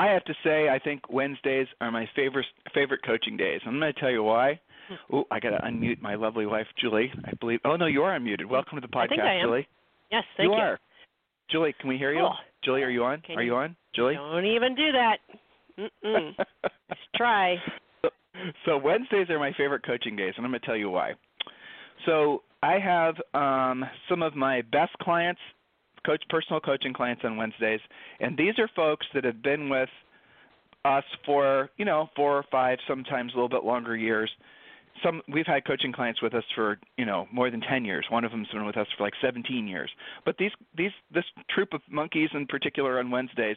I have to say, I think Wednesdays are my favorite favorite coaching days. I'm going to tell you why. Oh, I got to unmute my lovely wife, Julie. I believe. Oh no, you are unmuted. Welcome to the podcast, I think I am. Julie. Yes, thank you. you. are. Julie, can we hear you? Oh. Julie, are you on? Can are you- you on? Julie. Don't even do that. Mm-mm. Let's try. so Wednesdays are my favorite coaching days, and I'm going to tell you why. So I have um, some of my best clients, coach personal coaching clients on Wednesdays, and these are folks that have been with us for you know four or five, sometimes a little bit longer years. Some we've had coaching clients with us for you know more than 10 years. One of them's been with us for like 17 years. But these these this troop of monkeys in particular on Wednesdays,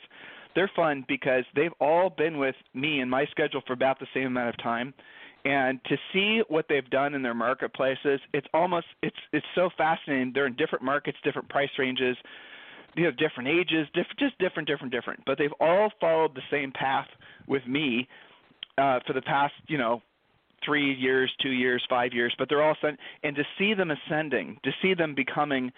they're fun because they've all been with me and my schedule for about the same amount of time and to see what they've done in their marketplaces it's almost it's it's so fascinating. They're in different markets different price ranges you know different ages diff- just different different different. But they've all followed the same path with me uh for the past you know three years two years five years. But they're all sent and to see them ascending to see them becoming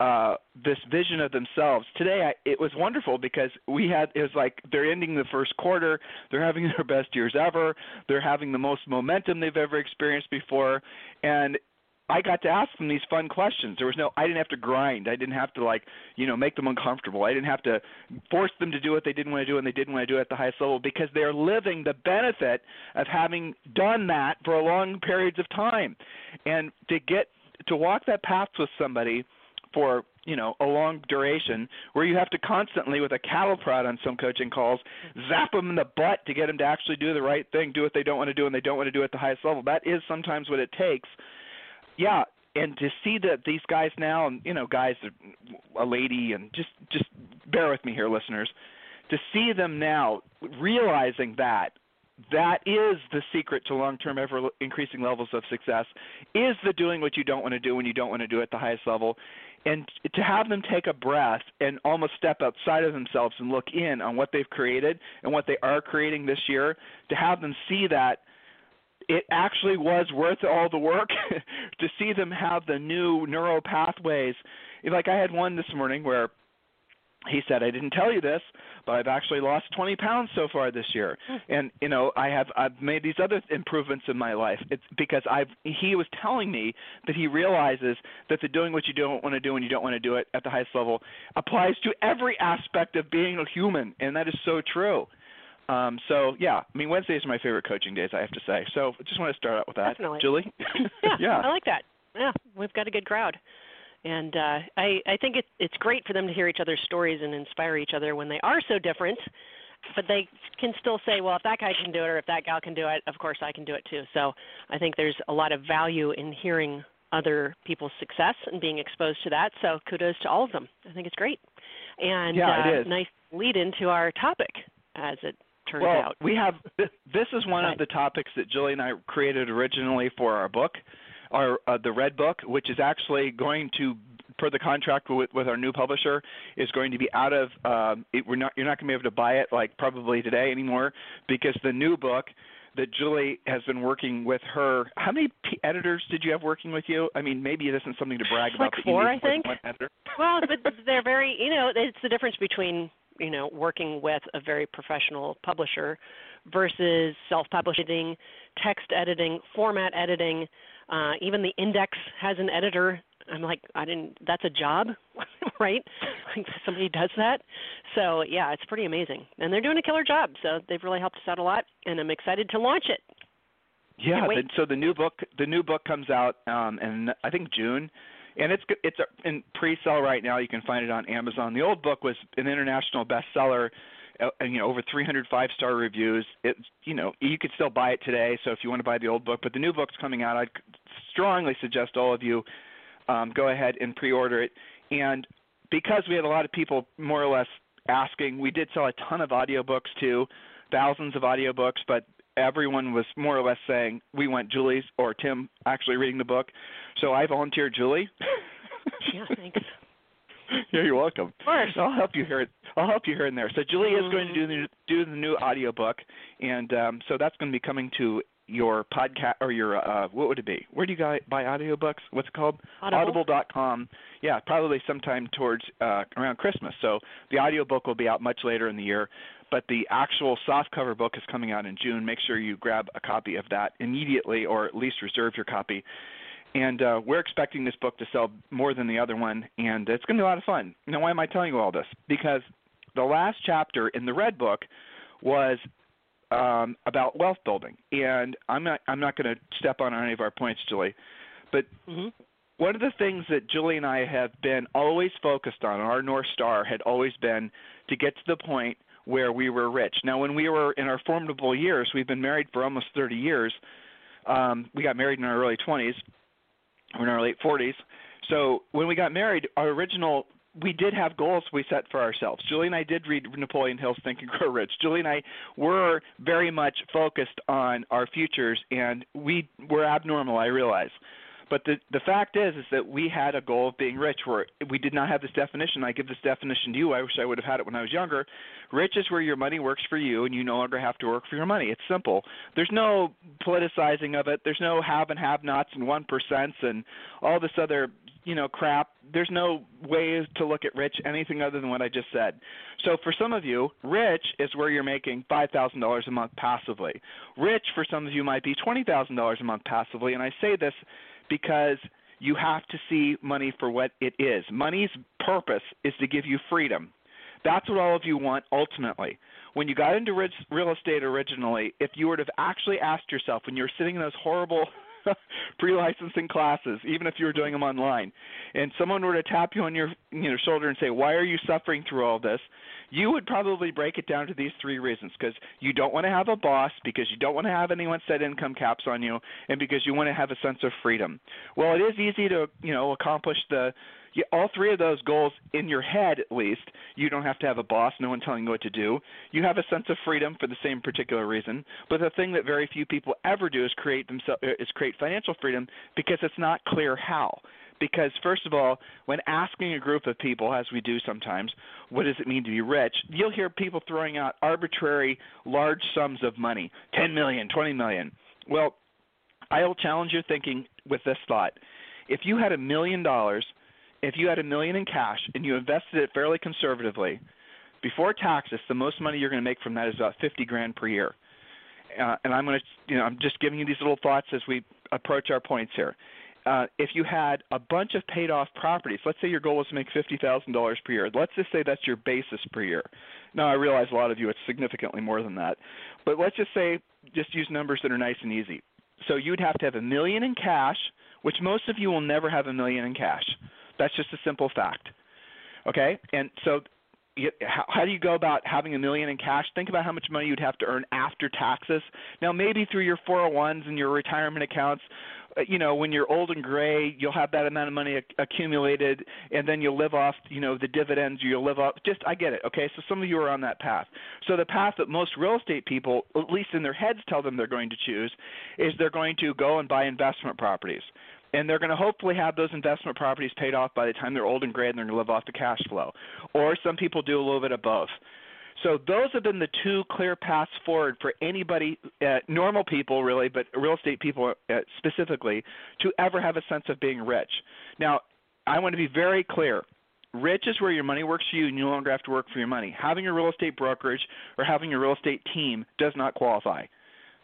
uh this vision of themselves today I, it was wonderful because we had it was like they're ending the first quarter they're having their best years ever they're having the most momentum they've ever experienced before and I got to ask them these fun questions. There was no I didn't have to grind. I didn't have to like, you know, make them uncomfortable. I didn't have to force them to do what they didn't want to do and they didn't want to do it at the highest level because they're living the benefit of having done that for long periods of time. And to get to walk that path with somebody for you know a long duration where you have to constantly with a cattle prod on some coaching calls zap them in the butt to get them to actually do the right thing do what they don't want to do and they don't want to do at the highest level. That is sometimes what it takes. Yeah and to see that these guys now and you know guys a lady and just just bear with me here listeners. To see them now realizing that that is the secret to long-term ever increasing levels of success is the doing what you don't want to do when you don't want to do at the highest level and to have them take a breath and almost step outside of themselves and look in on what they've created and what they are creating this year to have them see that it actually was worth all the work to see them have the new neural pathways. Like i had one this morning where he said i didn't tell you this i've actually lost 20 pounds so far this year and you know i have i've made these other improvements in my life it's because i've he was telling me that he realizes that the doing what you don't want to do and you don't want to do it at the highest level applies to every aspect of being a human and that is so true um, so yeah, I mean Wednesdays are my favorite coaching days, I have to say. So I just want to start out with that. Definitely. Julie? yeah, yeah. I like that. Yeah, we've got a good crowd, and uh, I I think it's it's great for them to hear each other's stories and inspire each other when they are so different. But they can still say, well, if that guy can do it or if that gal can do it, of course I can do it too. So I think there's a lot of value in hearing other people's success and being exposed to that. So kudos to all of them. I think it's great. And Yeah, uh, it nice lead into our topic, as it turns well, out. we have this, this is one of the topics that Julie and I created originally for our book, our uh, the Red Book, which is actually going to per the contract with with our new publisher is going to be out of um it, we're not you're not going to be able to buy it like probably today anymore because the new book that Julie has been working with her. How many p- editors did you have working with you? I mean, maybe it isn't something to brag Like about. that four, I need more than think. Well, but they're very, you know, it's the difference between, you know, working with a very professional publisher versus self-publishing, text editing, format editing. Uh, even the index has an editor. I'm like, I didn't. That's a job, right? Like somebody does that. So yeah, it's pretty amazing, and they're doing a killer job. So they've really helped us out a lot, and I'm excited to launch it. Yeah, the, so the new book the new book comes out um in I think June and it's it's in pre-sale right now. You can find it on Amazon. The old book was an international bestseller you know over 300 five-star reviews. It's you know, you could still buy it today so if you want to buy the old book, but the new book's coming out. I'd strongly suggest all of you um go ahead and pre-order it. And because we had a lot of people more or less asking, we did sell a ton of audiobooks too, thousands of audiobooks, but everyone was more or less saying we want Julie's or Tim actually reading the book. So I volunteered Julie. yeah, thanks. Yeah, you're welcome. Of course. I'll help you here. I'll help you here and there. So Julie mm-hmm. is going to do the do the new audiobook and um so that's going to be coming to your podcast or your uh what would it be? Where do you guys buy audiobooks? What's it called? Audible. Audible.com. Yeah, probably sometime towards uh around Christmas. So the audiobook will be out much later in the year, but the actual softcover book is coming out in June. Make sure you grab a copy of that immediately or at least reserve your copy. And uh, we're expecting this book to sell more than the other one, and it's going to be a lot of fun. Now, why am I telling you all this? Because the last chapter in the Red Book was um, about wealth building, and I'm not I'm not going to step on any of our points, Julie, but mm-hmm. one of the things that Julie and I have been always focused on, our north star had always been to get to the point where we were rich. Now, when we were in our formidable years, we've been married for almost 30 years. Um, we got married in our early 20s, or in our late 40s. So when we got married, our original we did have goals we set for ourselves. Julie and I did read Napoleon Hill's Think and Grow Rich. Julie and I were very much focused on our futures, and we were abnormal. I realize, but the the fact is, is that we had a goal of being rich. Where we did not have this definition. I give this definition to you. I wish I would have had it when I was younger. Rich is where your money works for you, and you no longer have to work for your money. It's simple. There's no politicizing of it. There's no have and have-nots and one percents and all this other you know crap there's no way to look at rich anything other than what i just said so for some of you rich is where you're making five thousand dollars a month passively rich for some of you might be twenty thousand dollars a month passively and i say this because you have to see money for what it is. Money's purpose is to give you freedom. That's what all of you want ultimately. When you got into real estate originally if you would have actually asked yourself when you were sitting in those horrible pre-licensing classes, even if you were doing them online, and someone were to tap you on your you know shoulder and say, "Why are you suffering through all this?" You would probably break it down to these three reasons: because you don't want to have a boss, because you don't want to have anyone set income caps on you, and because you want to have a sense of freedom. Well, it is easy to you know accomplish the all three of those goals in your head at least. You don't have to have a boss no one telling you what to do. You have a sense of freedom for the same particular reason. But the thing that very few people ever do is create themselves uh, is create financial freedom because it's not clear how. Because first of all when asking a group of people as we do sometimes what does it mean to be rich you'll hear people throwing out arbitrary large sums of money 10 million 20 million. Well i'll challenge your thinking with this thought. If you had a million dollars if you had a million in cash and you invested it fairly conservatively, before taxes, the most money you're going to make from that is about 50 grand per year. Uh, and I'm going to, you know, I'm just giving you these little thoughts as we approach our points here. Uh, if you had a bunch of paid off properties, let's say your goal was to make $50,000 per year. Let's just say that's your basis per year. Now, I realize a lot of you it's significantly more than that. But let's just say, just use numbers that are nice and easy. So you'd have to have a million in cash, which most of you will never have a million in cash. That's just a simple fact. Okay? And so how do you go about having a million in cash? Think about how much money you'd have to earn after taxes. Now, maybe through your 401s and your retirement accounts, uh, you know, when you're old and gray, you'll have that amount of money accumulated, and then you'll live off, you know, the dividends. You'll live off. Just, I get it. Okay, so some of you are on that path. So the path that most real estate people, at least in their heads, tell them they're going to choose, is they're going to go and buy investment properties and they're going to hopefully have those investment properties paid off by the time they're old and gray and they're going to live off the cash flow. Or some people do a little bit of both. So those have been the two clear paths forward for anybody, uh, normal people really, but real estate people uh, specifically, to ever have a sense of being rich. Now, I want to be very clear. Rich is where your money works for you and you no longer have to work for your money. Having a real estate brokerage or having a real estate team does not qualify.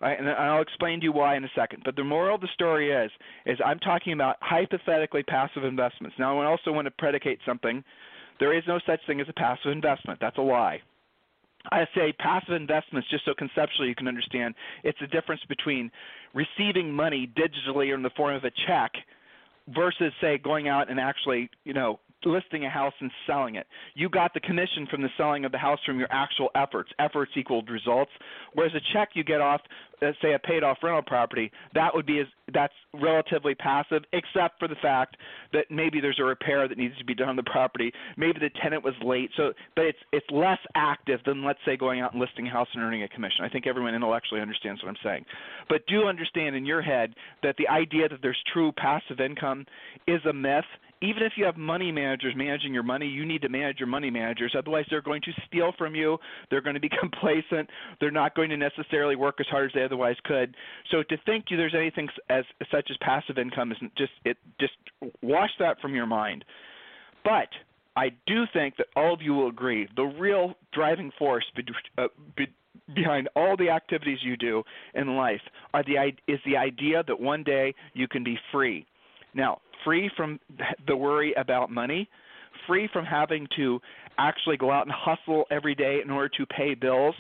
Right, and I'll explain to you why in a second. But the moral of the story is, is I'm talking about hypothetically passive investments. Now, I also want to predicate something. There is no such thing as a passive investment. That's a lie. I say passive investments just so conceptually you can understand. It's the difference between receiving money digitally or in the form of a check versus say going out and actually, you know, listing a house and selling it. You got the commission from the selling of the house from your actual efforts. Efforts equaled results. Whereas a check you get off, let's say a paid off rental property, that would be as that's relatively passive, except for the fact that maybe there's a repair that needs to be done on the property. Maybe the tenant was late. So, but it's it's less active than let's say going out and listing a house and earning a commission. I think everyone intellectually understands what I'm saying. But do understand in your head that the idea that there's true passive income is a myth even if you have money managers managing your money, you need to manage your money managers. Otherwise, they're going to steal from you. They're going to be complacent. They're not going to necessarily work as hard as they otherwise could. So to think you there's anything as such as passive income is just it just wash that from your mind. But I do think that all of you will agree the real driving force be, uh, be, behind all the activities you do in life are the is the idea that one day you can be free. Now, free from the worry about money, free from having to actually go out and hustle every day in order to pay bills,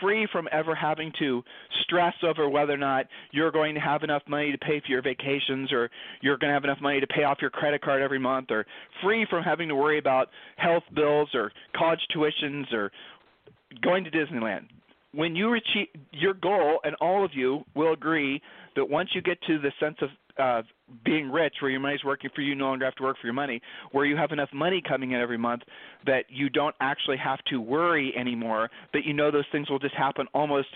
free from ever having to stress over whether or not you're going to have enough money to pay for your vacations or you're going to have enough money to pay off your credit card every month or free from having to worry about health bills or college tuitions or going to Disneyland. When you achieve your goal, and all of you will agree that once you get to the sense of uh, being rich, where your money's working for you, no longer have to work for your money, where you have enough money coming in every month that you don't actually have to worry anymore, that you know those things will just happen almost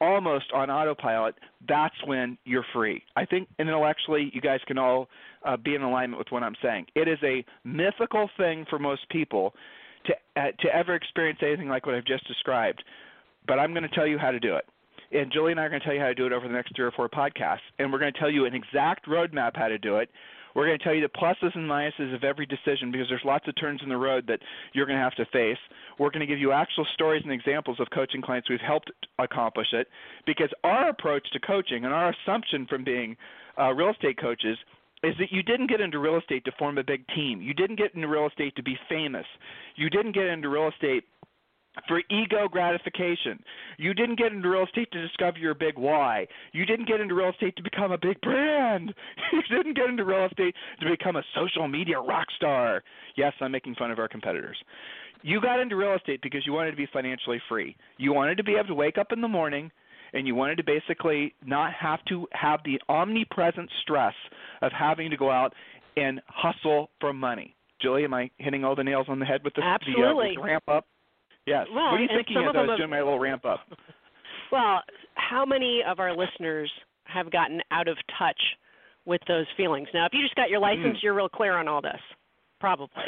almost on autopilot, that's when you're free. I think intellectually you guys can all uh, be in alignment with what I'm saying. It is a mythical thing for most people to uh, to ever experience anything like what I've just described, but I'm going to tell you how to do it. And Julie and I are going to tell you how to do it over the next three or four podcasts. And we're going to tell you an exact roadmap how to do it. We're going to tell you the pluses and minuses of every decision because there's lots of turns in the road that you're going to have to face. We're going to give you actual stories and examples of coaching clients who've helped accomplish it because our approach to coaching and our assumption from being uh, real estate coaches is that you didn't get into real estate to form a big team. You didn't get into real estate to be famous. You didn't get into real estate for ego gratification. You didn't get into real estate to discover your big why. You didn't get into real estate to become a big brand. You didn't get into real estate to become a social media rock star. Yes, I'm making fun of our competitors. You got into real estate because you wanted to be financially free. You wanted to be able to wake up in the morning and you wanted to basically not have to have the omnipresent stress of having to go out and hustle for money. Julie, am I hitting all the nails on the head with the, Absolutely. the, uh, ramp up? Yes. Well, what are you thinking as I was doing my little ramp up? Well, how many of our listeners have gotten out of touch with those feelings? Now, if you just got your license, mm. you're real clear on all this. Probably.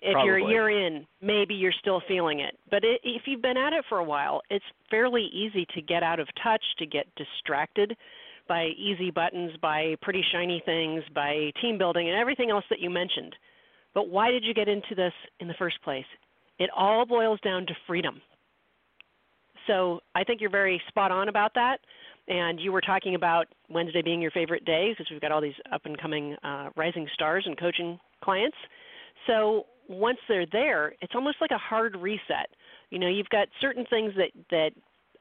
If Probably. you're a year in, maybe you're still feeling it. But it, if you've been at it for a while, it's fairly easy to get out of touch, to get distracted by easy buttons, by pretty shiny things, by team building, and everything else that you mentioned. But why did you get into this in the first place? It all boils down to freedom. So I think you're very spot on about that. And you were talking about Wednesday being your favorite day because we've got all these up and coming uh, rising stars and coaching clients. So once they're there, it's almost like a hard reset. You know, you've got certain things that that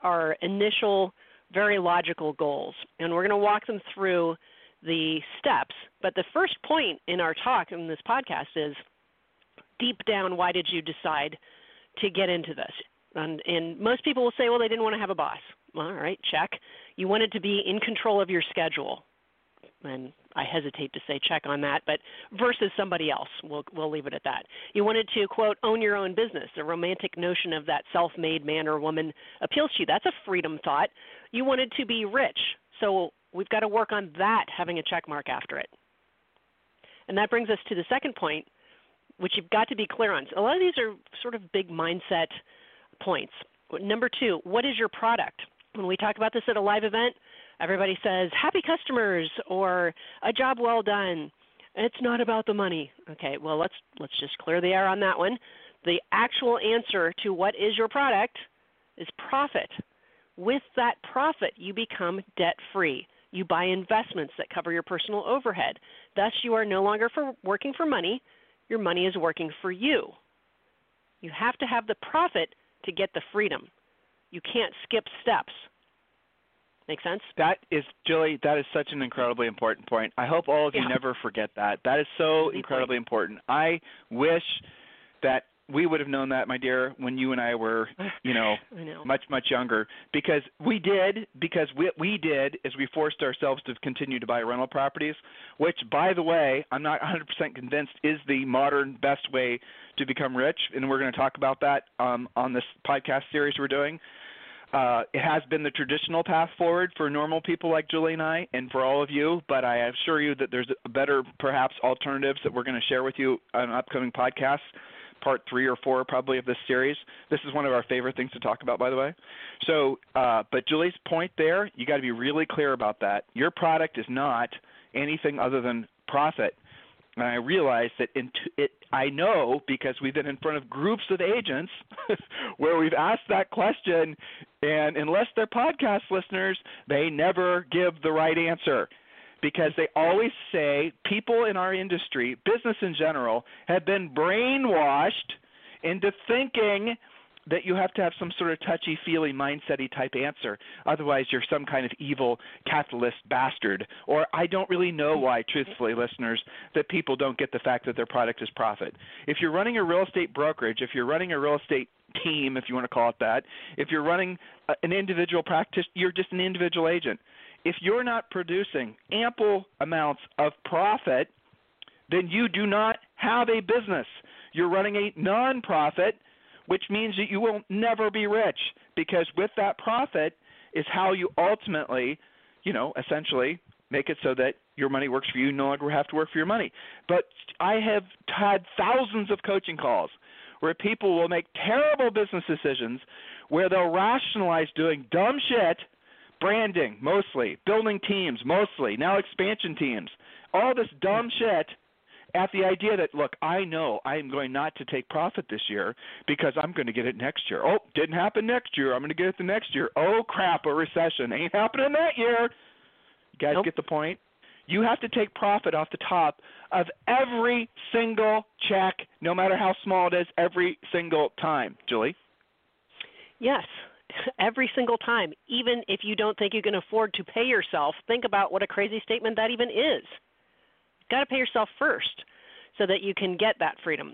are initial, very logical goals, and we're going to walk them through the steps. But the first point in our talk in this podcast is deep down, why did you decide to get into this? And, and most people will say, well, they didn't want to have a boss. All right, check. You wanted to be in control of your schedule. And I hesitate to say check on that, but versus somebody else, we'll we'll leave it at that. You wanted to quote own your own business. The romantic notion of that self-made man or woman appeals to you. That's a freedom thought. You wanted to be rich, so we've got to work on that, having a check mark after it. And that brings us to the second point, which you've got to be clear on. A lot of these are sort of big mindset points. Number two, what is your product? When we talk about this at a live event, everybody says happy customers or a job well done. It's not about the money. Okay, well let's let's just clear the air on that one. The actual answer to what is your product is profit. With that profit, you become debt free. You buy investments that cover your personal overhead. Thus, you are no longer for working for money your money is working for you. You have to have the profit to get the freedom. You can't skip steps. Make sense? That is, Julie, that is such an incredibly important point. I hope all of you Yeah. never forget that. That is so incredibly important. I wish that we would have known that, my dear, when you and I were, you know, know. much much younger because we did because we we did is we forced ourselves to continue to buy rental properties which by the way I'm not 100% convinced is the modern best way to become rich and we're going to talk about that um, on this podcast series we're doing uh, it has been the traditional path forward for normal people like Julie and I, and for all of you. But I assure you that there's better, perhaps, alternatives that we're going to share with you on upcoming podcasts, part three or four probably of this series. This is one of our favorite things to talk about, by the way. So, uh, but Julie's point there, you got to be really clear about that. Your product is not anything other than profit. And I realize that in t- it, I know because we've been in front of groups of agents where we've asked that question, and unless they're podcast listeners, they never give the right answer because they always say people in our industry, business in general, have been brainwashed into thinking that you have to have some sort of touchy feely mindsety type answer. Otherwise you're some kind of evil capitalist bastard. Or i don't really know why truthfully listeners that people don't get the fact that their product is profit. If you're running a real estate brokerage if you're running a real estate team if you want to call it that if you're running a- an individual practice you're just an individual agent if you're not producing ample amounts of profit then you do not have a business you're running a non-profit which means that you will never be rich because with that profit is how you ultimately, you know, essentially make it so that your money works for you, you no longer have to work for your money. But I have had thousands of coaching calls where people will make terrible business decisions where they'll rationalize doing dumb shit, branding mostly, building teams mostly, now expansion teams, all this dumb shit at the idea that look, I know I am going not to take profit this year because I'm going to get it next year. Oh, didn't happen next year. I'm going to get it the next year. Oh crap, a recession ain't happening that year. You guys Nope. get the point? You have to take profit off the top of every single check, no matter how small it is, every single time. Julie? Yes, every single time. Even if you don't think you can afford to pay yourself, think about what a crazy statement that even is. You've got to pay yourself first so that you can get that freedom.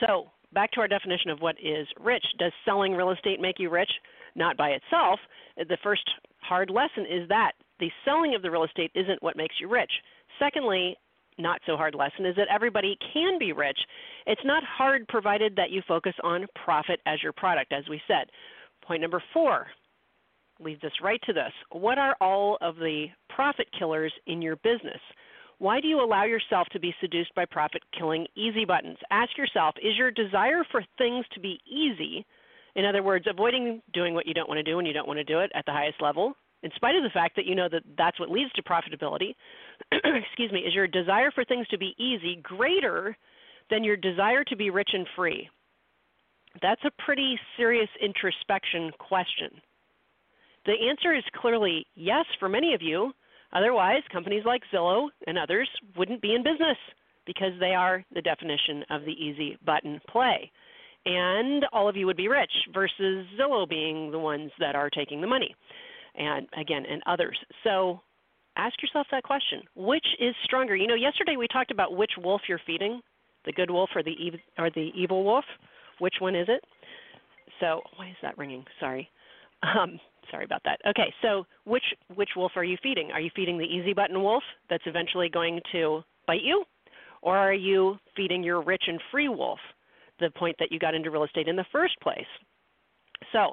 So, back to our definition of what is rich. Does selling real estate make you rich? Not by itself. The first hard lesson is that the selling of the real estate isn't what makes you rich. Secondly, not so hard lesson is that everybody can be rich. It's not hard provided that you focus on profit as your product, as we said. Point number four leads us right to this. What are all of the profit killers in your business? Why do you allow yourself to be seduced by profit killing easy buttons? Ask yourself is your desire for things to be easy, in other words, avoiding doing what you don't want to do when you don't want to do it at the highest level, in spite of the fact that you know that that's what leads to profitability, excuse me, is your desire for things to be easy greater than your desire to be rich and free? That's a pretty serious introspection question. The answer is clearly yes for many of you. Otherwise, companies like Zillow and others wouldn't be in business because they are the definition of the easy button play. And all of you would be rich versus Zillow being the ones that are taking the money. And again, and others. So ask yourself that question. Which is stronger? You know, yesterday we talked about which wolf you're feeding, the good wolf or the ev- or the evil wolf. Which one is it? So, why is that ringing? Sorry. Um, sorry about that. Okay, so which which wolf are you feeding? Are you feeding the easy button wolf that's eventually going to bite you, or are you feeding your rich and free wolf, the point that you got into real estate in the first place? So,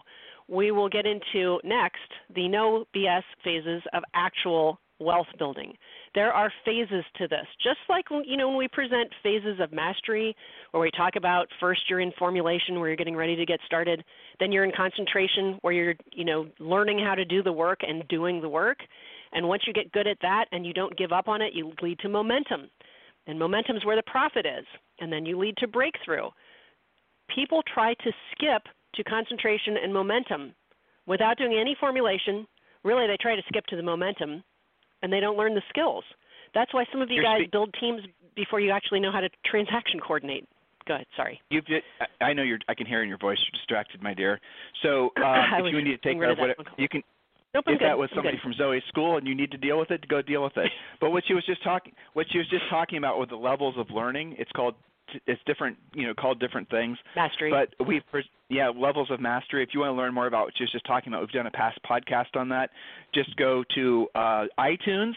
we will get into next the no BS phases of actual wealth building. There are phases to this. Just like you know when we present phases of mastery where we talk about first you're in formulation where you're getting ready to get started, then you're in concentration where you're you know learning how to do the work and doing the work. And once you get good at that and you don't give up on it, you lead to momentum. And momentum is where the profit is. And then you lead to breakthrough. People try to skip to concentration and momentum without doing any formulation. Really, they try to skip to the momentum and they don't learn the skills. That's why some of you You're guys spe- build teams before you actually know how to transaction coordinate. Go ahead, sorry. You've I- I know you're I can hear in your voice you're distracted, my dear. So um, if you need to take care of what you can Nope, if that was somebody from Zoe's school and you need to deal with it, go deal with it. but what she was just talking, what she was just talking about with the levels of learning, it's called, it's different, you know, called different things. Mastery. But we've, yeah, levels of mastery. If you want to learn more about what she was just talking about, we've done a past podcast on that. Just go to uh, iTunes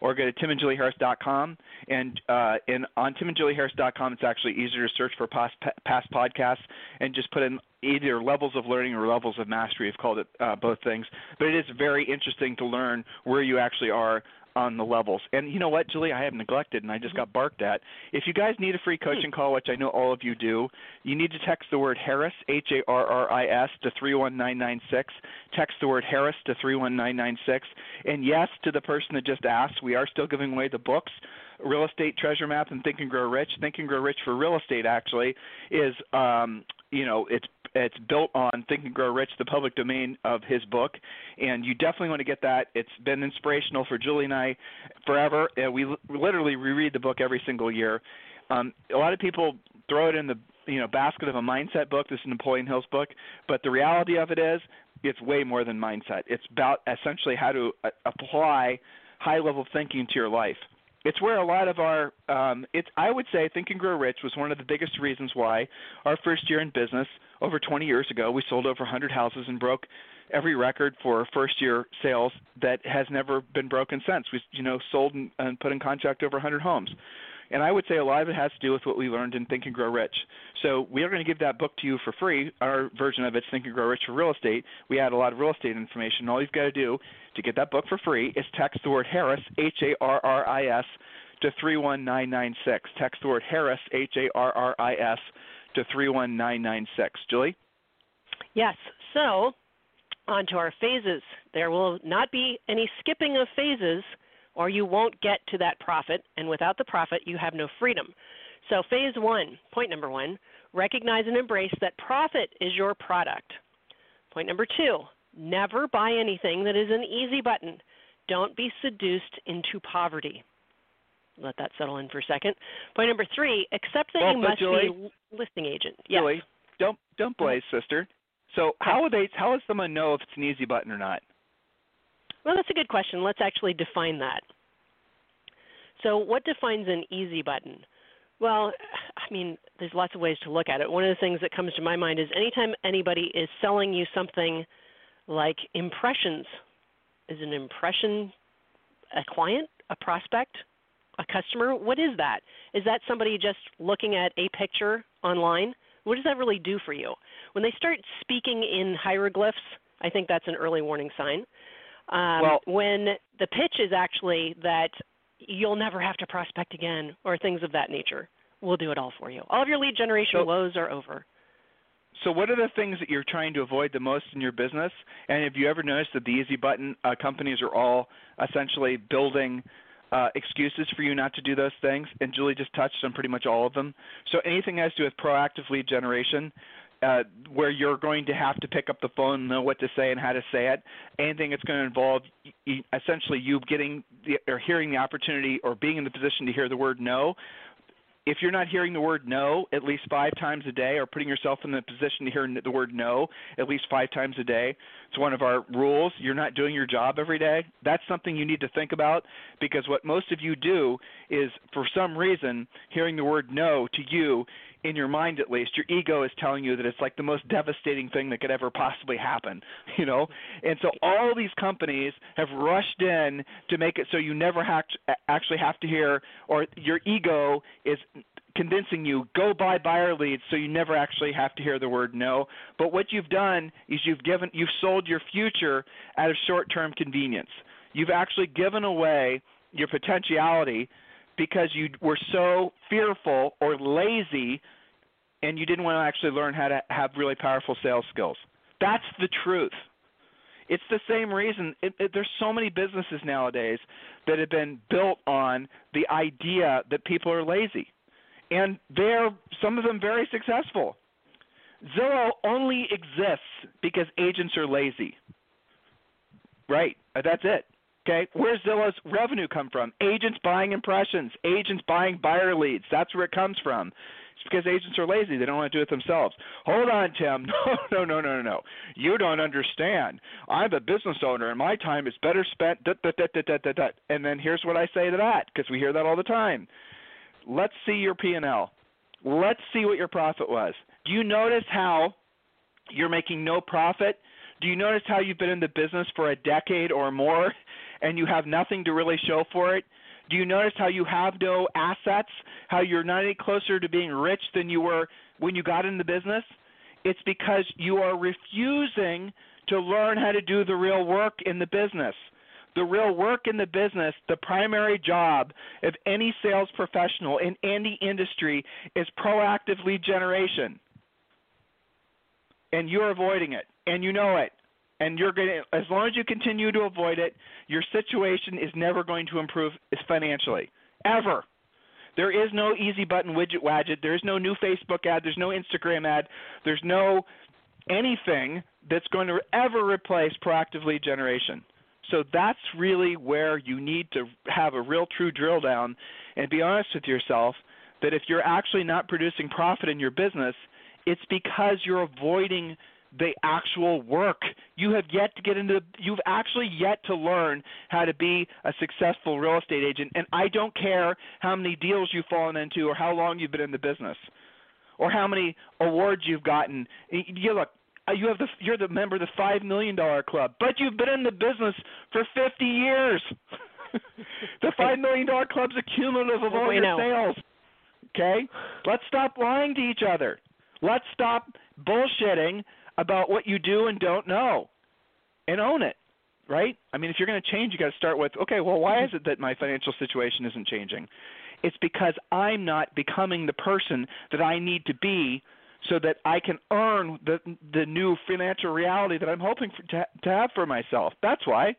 or go to timandjulieharris.com. And uh, and on timandjulieharris.com, it's actually easier to search for past past podcasts and just put in either levels of learning or levels of mastery. I've called it uh, both things. But it is very interesting to learn where you actually are on the levels. And you know what, Julie, I have neglected and I just got barked at. If you guys need a free coaching call, which I know all of you do, you need to text the word Harris, H A R R I S, to 31996. Text the word Harris to 31996. And yes, to the person that just asked, we are still giving away the books. Real Estate Treasure Map and Think and Grow Rich. Think and Grow Rich for real estate actually is um, you know, it's it's built on Think and Grow Rich, the public domain of his book, and you definitely want to get that. It's been inspirational for Julie and I forever. And we literally reread the book every single year. Um, a lot of people throw it in the you know basket of a mindset book. This is Napoleon Hill's book, but the reality of it is, it's way more than mindset. It's about essentially how to uh, apply high level thinking to your life it's where a lot of our um, it's I would say Think and Grow Rich was one of the biggest reasons why our first year in business over 20 years ago we sold over 100 houses and broke every record for first year sales that has never been broken since. We you know sold and, and put in contract over 100 homes. And I would say a lot of it has to do with what we learned in Think and Grow Rich. So we are going to give that book to you for free. Our version of it's Think and Grow Rich for Real Estate. We add a lot of real estate information. All you've got to do to get that book for free is text the word Harris, H A R R I S, to 31996. Text the word Harris, H A R R I S, to 31996. Julie? Yes. So, on to our phases. There will not be any skipping of phases or you won't get to that profit, and without the profit, you have no freedom. So, phase one, point number one, recognize and embrace that profit is your product. Point number two, never buy anything that is an easy button. Don't be seduced into poverty. Let that settle in for a second. Point number three, accept that well, you must Julie, be a listing agent. Yes. Julie, don't don't uh-huh. blaze, sister. So how would they how would someone know if it's an easy button or not? Well, that's a good question. Let's actually define that. So, what defines an easy button? Well, I mean, there's lots of ways to look at it. One of the things that comes to my mind is anytime anybody is selling you something like impressions, is an impression a client, a prospect, a customer? What is that? Is that somebody just looking at a picture online? What does that really do for you? When they start speaking in hieroglyphs, I think that's an early warning sign. Um, well, when the pitch is actually that you'll never have to prospect again or things of that nature, we'll do it all for you. All of your lead generation so, woes are over. So, what are the things that you're trying to avoid the most in your business? And have you ever noticed that the easy button uh, companies are all essentially building uh, excuses for you not to do those things? And Julie just touched on pretty much all of them. So, anything that has to do with proactive lead generation, uh, where you're going to have to pick up the phone, know what to say and how to say it. Anything that's going to involve essentially you getting the, or hearing the opportunity or being in the position to hear the word no. If you're not hearing the word no at least five times a day, or putting yourself in the position to hear the word no at least five times a day, it's one of our rules. You're not doing your job every day. That's something you need to think about because what most of you do is, for some reason, hearing the word no to you in your mind at least, your ego is telling you that it's like the most devastating thing that could ever possibly happen, you know? And so all these companies have rushed in to make it so you never have to actually have to hear or your ego is convincing you go buy buyer leads so you never actually have to hear the word no. But what you've done is you've given you've sold your future out of short-term convenience. You've actually given away your potentiality because you were so fearful or lazy and you didn't want to actually learn how to have really powerful sales skills. That's the truth. It's the same reason it, it, there's so many businesses nowadays that have been built on the idea that people are lazy. And they're some of them very successful. Zillow only exists because agents are lazy. Right. That's it. Okay, where's Zillow's revenue come from? Agents buying impressions, agents buying buyer leads. That's where it comes from. It's because agents are lazy. They don't want to do it themselves. Hold on, Tim. No, no, no, no, no. You don't understand. I'm a business owner, and my time is better spent. Da, da, da, da, da, da, da. And then here's what I say to that, because we hear that all the time. Let's see your P&L. Let's see what your profit was. Do you notice how you're making no profit? Do you notice how you've been in the business for a decade or more and you have nothing to really show for it? Do you notice how you have no assets? How you're not any closer to being rich than you were when you got in the business? It's because you are refusing to learn how to do the real work in the business. The real work in the business, the primary job of any sales professional in any industry is proactive lead generation. And you're avoiding it, and you know it and you're going to as long as you continue to avoid it your situation is never going to improve financially ever. There is no easy button widget widget there's no new facebook ad. There's no instagram ad. There's no anything that's going to ever replace proactive lead generation. So that's really where you need to have a real true drill down and be honest with yourself that if you're actually not producing profit in your business it's because you're avoiding the actual work. You have yet to get into you've actually yet to learn how to be a successful real estate agent and I don't care how many deals you've fallen into or how long you've been in the business or how many awards you've gotten. You look uh, you have the you're the member of the 5 million dollar club, but you've been in the business for 50 years. the 5 million dollar club's a cumulative of all your know. sales. Okay? Let's stop lying to each other. Let's stop bullshitting about what you do and don't know and own it right? I mean if you're going to change you got to start with okay well why is it that my financial situation isn't changing? It's because i'm not becoming the person that i need to be so that i can earn the the new financial reality that i'm hoping for, to, to have for myself. That's why.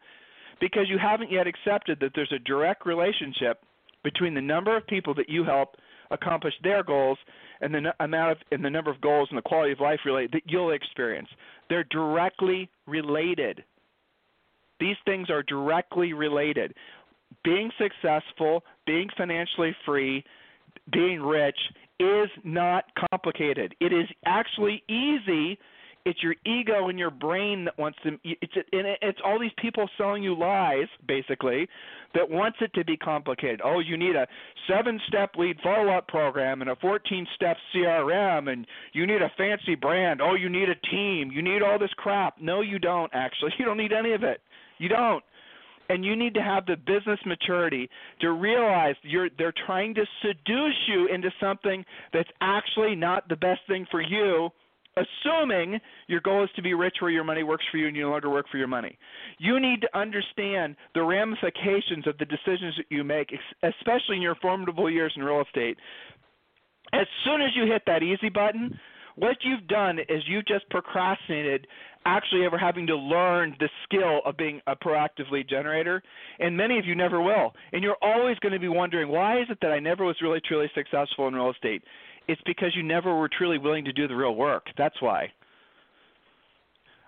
Because you haven't yet accepted that there's a direct relationship between the number of people that you help accomplish their goals and the amount of and the number of goals and the quality of life related that you'll experience. They're directly related. These things are directly related. Being successful, being financially free, being rich is not complicated. It is actually easy it's your ego and your brain that wants to it's and it's all these people selling you lies basically that wants it to be complicated. Oh you need a seven step lead follow up program and a 14 step crm and you need a fancy brand. Oh you need a team. You need all this crap. No you don't actually. You don't need any of it. You don't. And you need to have the business maturity to realize you're they're trying to seduce you into something that's actually not the best thing for you assuming your goal is to be rich where your money works for you and you no longer work for your money. You need to understand the ramifications of the decisions that you make, especially in your formidable years in real estate. As soon as you hit that easy button, what you've done is you've just procrastinated actually ever having to learn the skill of being a proactive lead generator and many of you never will and you're always going to be wondering why is it that i never was really truly successful in real estate it's because you never were truly willing to do the real work. That's why.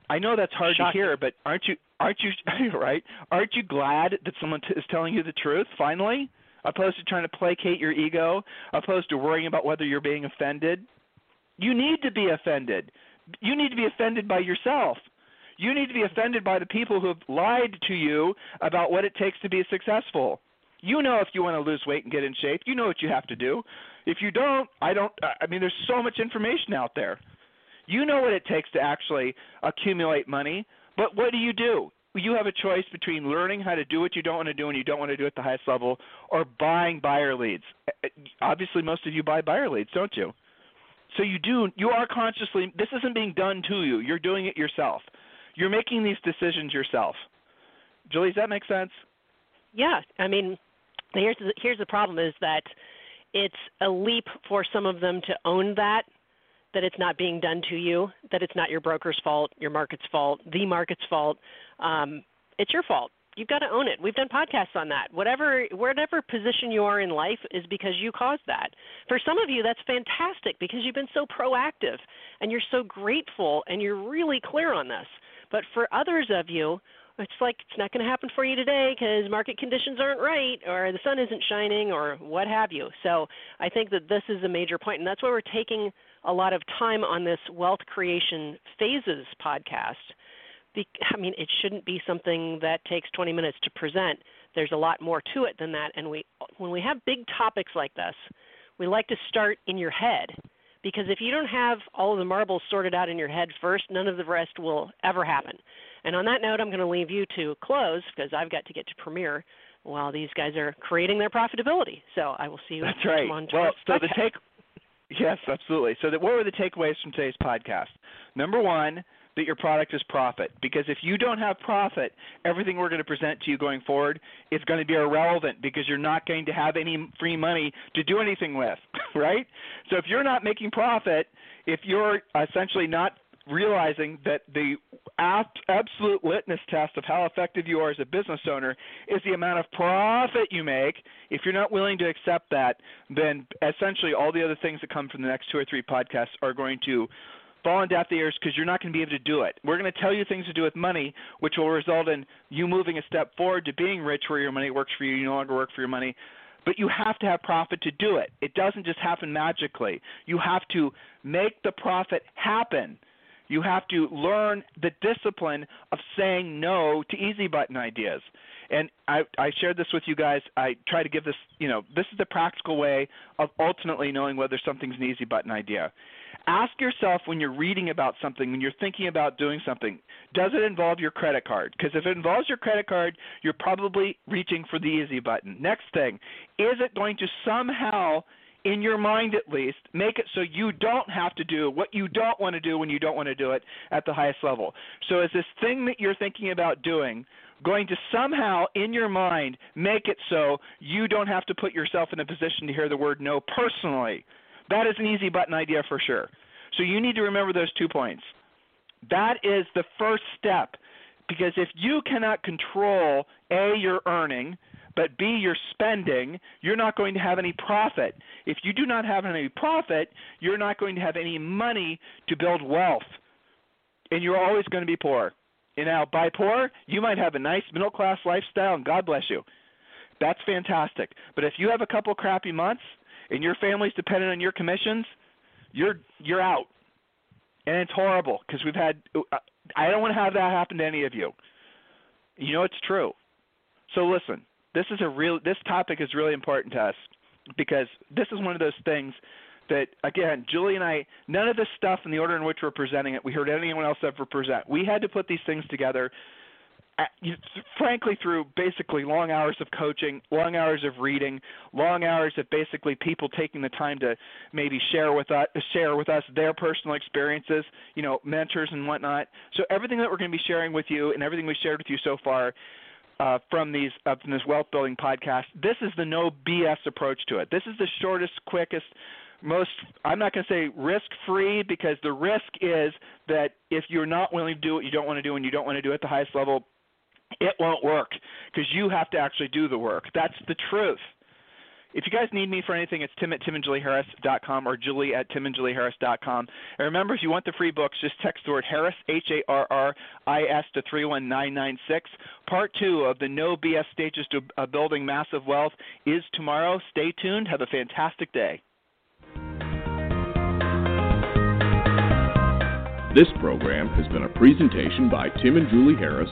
I know that's hard Shocking. to hear, but aren't you aren't you right? Aren't you glad that someone t- is telling you the truth finally, opposed to trying to placate your ego, opposed to worrying about whether you're being offended? You need to be offended. You need to be offended by yourself. You need to be offended by the people who have lied to you about what it takes to be successful. You know if you want to lose weight and get in shape, you know what you have to do. If you don't, I don't. Uh, I mean, there's so much information out there. You know what it takes to actually accumulate money, but what do you do? You have a choice between learning how to do what you don't want to do and you don't want to do at the highest level, or buying buyer leads. Uh, uh, obviously, most of you buy buyer leads, don't you? So you do. You are consciously. This isn't being done to you. You're doing it yourself. You're making these decisions yourself. Julie, does that make sense? Yeah, I mean, here's the, here's the problem is that it's a leap for some of them to own that that it's not being done to you, that it's not your broker's fault, your market's fault, the market's fault. Um, it's your fault. You've got to own it. We've done podcasts on that. Whatever whatever position you are in life is because you caused that. For some of you that's fantastic because you've been so proactive and you're so grateful and you're really clear on this. But for others of you, it's like it's not going to happen for you today because market conditions aren't right or the sun isn't shining or what have you. So I think that this is a major point, and that's why we're taking a lot of time on this wealth creation phases podcast. I mean, it shouldn't be something that takes 20 minutes to present. There's a lot more to it than that, and we when we have big topics like this, we like to start in your head because if you don't have all of the marbles sorted out in your head first, none of the rest will ever happen. And on that note, I'm going to leave you to close because I've got to get to premiere while these guys are creating their profitability. So I will see you. That's right. well, so the take. Yes, absolutely. So, what were the takeaways from today's podcast? Number one, that your product is profit. Because if you don't have profit, everything we're going to present to you going forward is going to be irrelevant because you're not going to have any free money to do anything with, right? So if you're not making profit, if you're essentially not realizing that the absolute litmus test of how effective you are as a business owner is the amount of profit you make. If you're not willing to accept that, then essentially all the other things that come from the next two or three podcasts are going to fall on the ears because you're not going to be able to do it. We're going to tell you things to do with money, which will result in you moving a step forward to being rich where your money works for you. You no longer work for your money. But you have to have profit to do it. It doesn't just happen magically. You have to make the profit happen. You have to learn the discipline of saying no to easy button ideas. And I, I shared this with you guys. I try to give this, you know, this is the practical way of ultimately knowing whether something's an easy button idea. Ask yourself when you're reading about something, when you're thinking about doing something, does it involve your credit card? Because if it involves your credit card, you're probably reaching for the easy button. Next thing, is it going to somehow in your mind at least, make it so you don't have to do what you don't want to do when you don't want to do it at the highest level. So, is this thing that you're thinking about doing going to somehow in your mind make it so you don't have to put yourself in a position to hear the word no personally? That is an easy button idea for sure. So you need to remember those two points. That is the first step because if you cannot control A, your earning, but B, your spending, you're not going to have any profit. If you do not have any profit, you're not going to have any money to build wealth. And you're always going to be poor. And now, by poor, you might have a nice middle class lifestyle, and God bless you. That's fantastic. But if you have a couple crappy months, and your family's dependent on your commissions, you're you're out, and it's horrible because we've had. Uh, I don't want to have that happen to any of you. You know it's true. So listen, this is a real. This topic is really important to us because this is one of those things that again, Julie and I, none of this stuff in the order in which we're presenting it, we heard anyone else ever present. We had to put these things together frankly through basically long hours of coaching long hours of reading long hours of basically people taking the time to maybe share with us share with us their personal experiences you know mentors and whatnot. So everything that we're going to be sharing with you and everything we shared with you so far uh, from these uh, from this wealth building podcast this is the no bs approach to it. This is the shortest quickest most I'm not going to say risk free because the risk is that if you're not willing to do what you don't want to do and you don't want to do it at the highest level it won't work because you have to actually do the work. That's the truth. If you guys need me for anything, it's tim at timandjulieharris.com or julie at timandjulieharris.com. And remember, if you want the free books, just text the word Harris, H A R R I S, to 31996. Part two of the No BS Stages to uh, Building Massive Wealth is tomorrow. Stay tuned. Have a fantastic day. This program has been a presentation by Tim and Julie Harris,